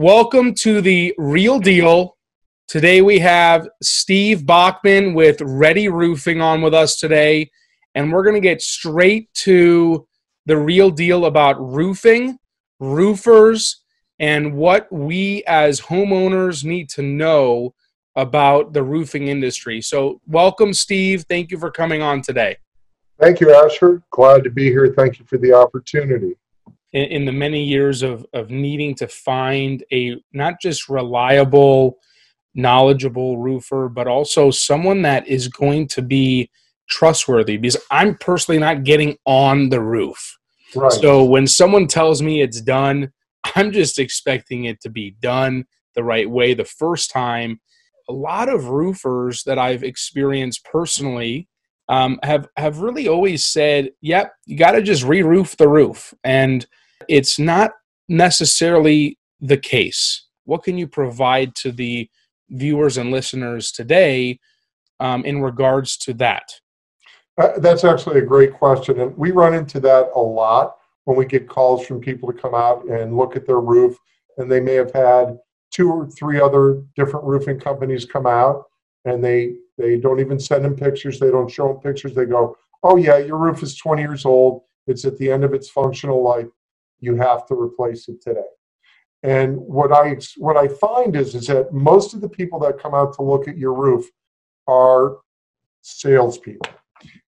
Welcome to the real deal. Today we have Steve Bachman with Ready Roofing on with us today, and we're going to get straight to the real deal about roofing, roofers, and what we as homeowners need to know about the roofing industry. So, welcome, Steve. Thank you for coming on today. Thank you, Asher. Glad to be here. Thank you for the opportunity in, in the many years of of needing to find a not just reliable knowledgeable roofer but also someone that is going to be trustworthy because i'm personally not getting on the roof right. so when someone tells me it's done i'm just expecting it to be done the right way the first time a lot of roofers that i've experienced personally um, have have really always said, "Yep, you got to just re-roof the roof," and it's not necessarily the case. What can you provide to the viewers and listeners today um, in regards to that? Uh, that's actually a great question, and we run into that a lot when we get calls from people to come out and look at their roof, and they may have had two or three other different roofing companies come out, and they they don't even send them pictures. They don't show them pictures. They go, "Oh yeah, your roof is 20 years old. It's at the end of its functional life you have to replace it today. And what I what I find is is that most of the people that come out to look at your roof are salespeople,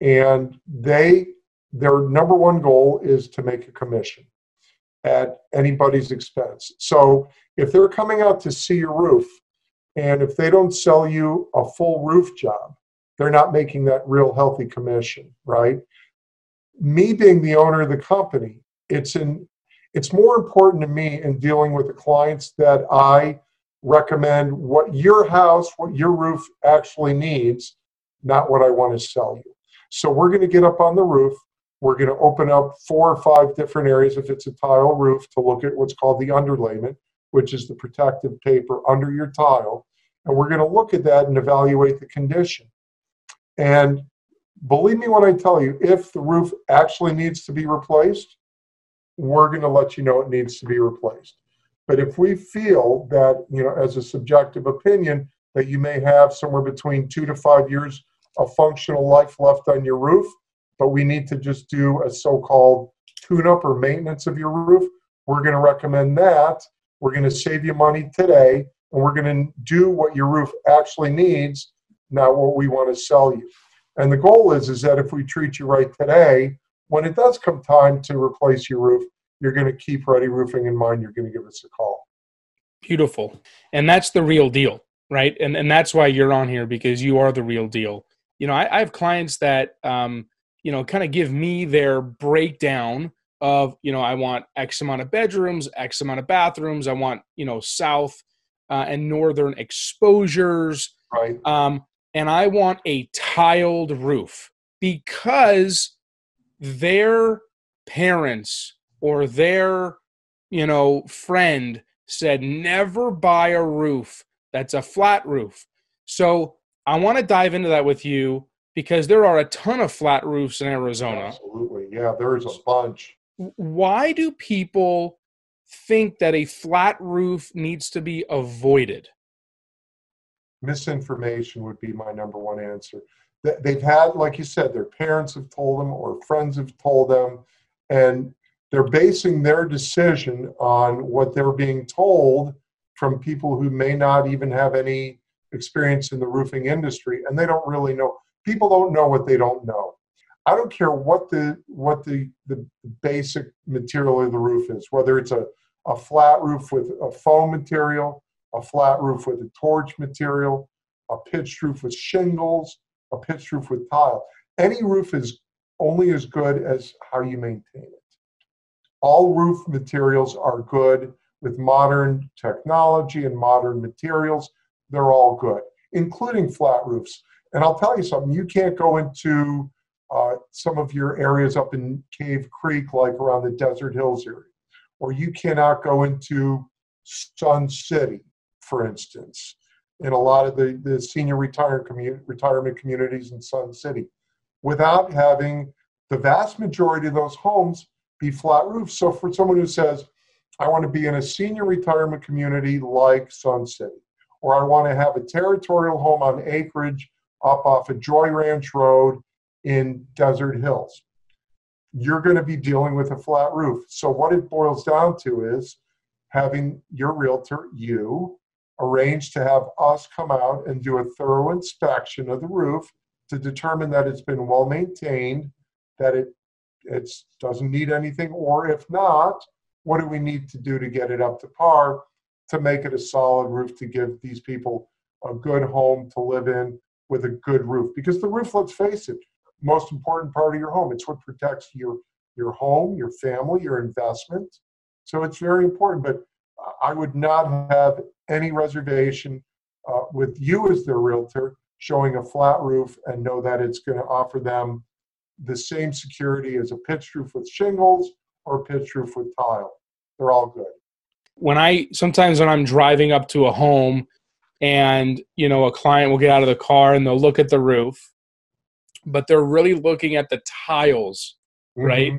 and they their number one goal is to make a commission at anybody's expense. So if they're coming out to see your roof, and if they don't sell you a full roof job, they're not making that real healthy commission, right? Me being the owner of the company, it's in it's more important to me in dealing with the clients that I recommend what your house, what your roof actually needs, not what I want to sell you. So we're going to get up on the roof. We're going to open up four or five different areas if it's a tile roof to look at what's called the underlayment, which is the protective paper under your tile. And we're going to look at that and evaluate the condition. And believe me when I tell you, if the roof actually needs to be replaced, we're going to let you know it needs to be replaced. But if we feel that, you know, as a subjective opinion, that you may have somewhere between two to five years of functional life left on your roof, but we need to just do a so called tune up or maintenance of your roof, we're going to recommend that. We're going to save you money today, and we're going to do what your roof actually needs, not what we want to sell you. And the goal is, is that if we treat you right today, when it does come time to replace your roof, you're going to keep Ready Roofing in mind. You're going to give us a call. Beautiful. And that's the real deal, right? And, and that's why you're on here because you are the real deal. You know, I, I have clients that, um, you know, kind of give me their breakdown of, you know, I want X amount of bedrooms, X amount of bathrooms. I want, you know, south uh, and northern exposures. Right. Um, and I want a tiled roof because their parents or their you know friend said never buy a roof that's a flat roof so i want to dive into that with you because there are a ton of flat roofs in arizona absolutely yeah there's a bunch why do people think that a flat roof needs to be avoided misinformation would be my number one answer they've had, like you said, their parents have told them or friends have told them, and they're basing their decision on what they're being told from people who may not even have any experience in the roofing industry, and they don't really know. People don't know what they don't know. I don't care what the what the the basic material of the roof is, whether it's a, a flat roof with a foam material, a flat roof with a torch material, a pitched roof with shingles, a pitched roof with tile. Any roof is only as good as how you maintain it. All roof materials are good with modern technology and modern materials. They're all good, including flat roofs. And I'll tell you something, you can't go into uh, some of your areas up in Cave Creek, like around the Desert Hills area, or you cannot go into Sun City, for instance, in a lot of the, the senior retire retirement communities in Sun City without having the vast majority of those homes be flat roofs. So for someone who says, I want to be in a senior retirement community like Sun City, or I want to have a territorial home on acreage up off a of Joy Ranch Road in Desert Hills. You're going to be dealing with a flat roof. So, what it boils down to is having your realtor, you, arrange to have us come out and do a thorough inspection of the roof to determine that it's been well maintained, that it it doesn't need anything, or if not, what do we need to do to get it up to par to make it a solid roof to give these people a good home to live in with a good roof? Because the roof, let's face it, most important part of your home. It's what protects your your home, your family, your investment. So it's very important. But I would not have any reservation uh, with you as their realtor showing a flat roof and know that it's going to offer them the same security as a pitched roof with shingles or a pitched roof with tile. They're all good. When I sometimes when I'm driving up to a home and you know a client will get out of the car and they'll look at the roof, but they're really looking at the tiles, mm-hmm. right?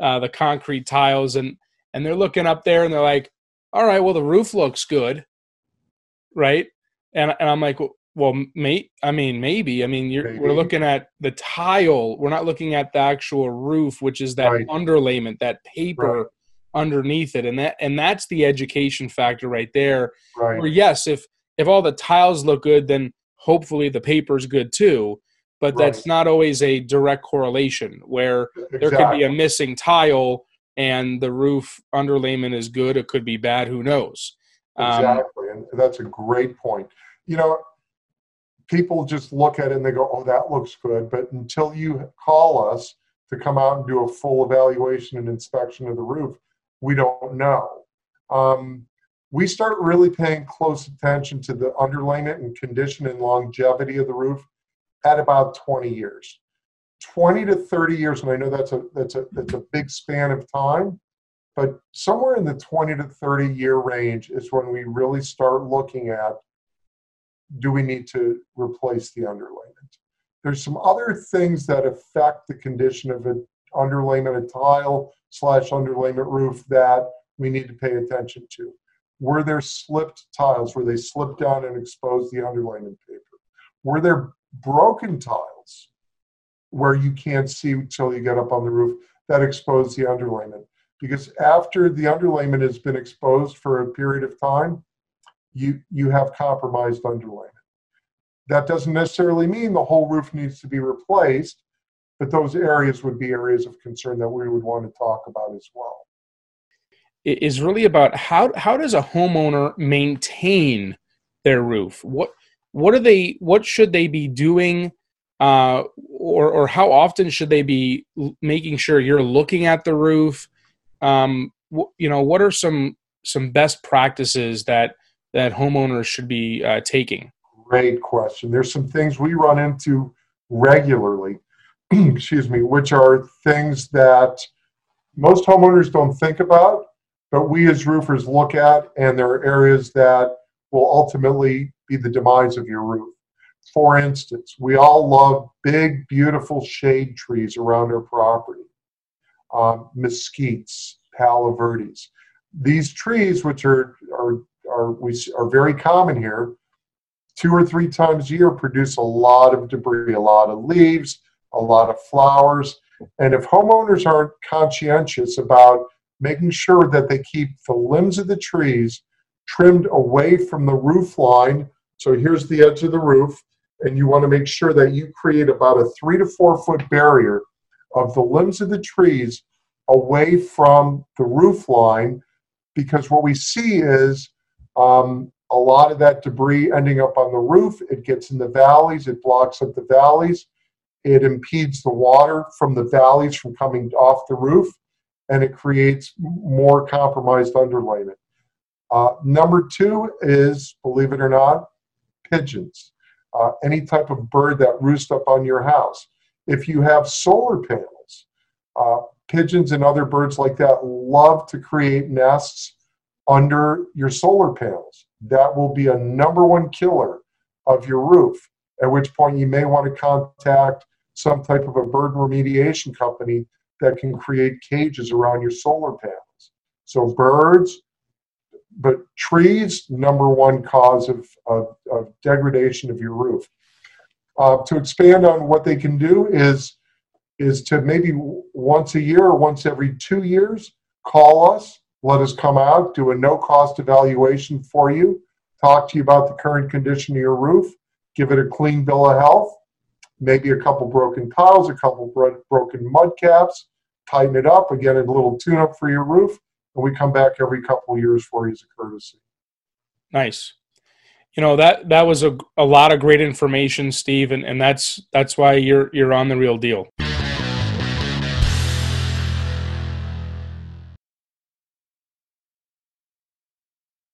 Uh, the concrete tiles and and they're looking up there and they're like, all right, well the roof looks good, right? And and I'm like, well, mate, I mean, maybe. I mean, we're looking at the tile. We're not looking at the actual roof, which is that right. underlayment, that paper right. underneath it, and that and that's the education factor right there. Right. Where yes, if if all the tiles look good, then hopefully the paper's good too. But right. that's not always a direct correlation. Where exactly. there could be a missing tile and the roof underlayment is good, it could be bad. Who knows? Um, exactly, um, and that's a great point. You know, people just look at it and they go, oh, that looks good. But until you call us to come out and do a full evaluation and inspection of the roof, we don't know. Um, we start really paying close attention to the underlayment and condition and longevity of the roof at about 20 years. 20 to 30 years, and I know that's a that's a that's a big span of time, but somewhere in the 20 to 30 year range is when we really start looking at do we need to replace the underlayment? There's some other things that affect the condition of an underlayment, a tile slash underlayment roof that we need to pay attention to. Were there slipped tiles? Were they slipped down and exposed the underlayment paper? Were there broken tiles where you can't see until you get up on the roof that expose the underlayment? Because after the underlayment has been exposed for a period of time, you, you have compromised underlayment. That doesn't necessarily mean the whole roof needs to be replaced, but those areas would be areas of concern that we would want to talk about as well. It is really about how how does a homeowner maintain their roof? What what are they what should they be doing uh, or or how often should they be making sure you're looking at the roof? Um, you know, what are some some best practices that that homeowners should be uh, taking? Great question. There's some things we run into regularly, excuse me, which are things that most homeowners don't think about, but we as roofers look at, and there are areas that will ultimately be the demise of your roof. For instance, we all love big, beautiful shade trees around our property, um, mesquites, palo verdes. These trees, which are, are are we are very common here. Two or three times a year, produce a lot of debris, a lot of leaves, a lot of flowers. And if homeowners aren't conscientious about making sure that they keep the limbs of the trees trimmed away from the roof line, so here's the edge of the roof, and you want to make sure that you create about a three to four foot barrier of the limbs of the trees away from the roof line because what we see is um, a lot of that debris ending up on the roof, it gets in the valleys, it blocks up the valleys, it impedes the water from the valleys from coming off the roof, and it creates more compromised underlayment. Uh, number two is, believe it or not, pigeons. Uh, any type of bird that roosts up on your house. If you have solar panels, uh, pigeons and other birds like that love to create nests under your solar panels. That will be a number one killer of your roof, at which point you may want to contact some type of a bird remediation company that can create cages around your solar panels. So birds, but trees, number one cause of, of, of degradation of your roof. Uh, to expand on what they can do is is to maybe once a year or once every two years call us, let us come out, do a no cost evaluation for you, talk to you about the current condition of your roof, give it a clean bill of health, maybe a couple broken tiles, a couple bro- broken mud caps, tighten it up, again, a little tune up for your roof, and we come back every couple of years for you as a courtesy. Nice. You know that that was a, a lot of great information, Steve, and, and that's that's why you're you're on the real deal.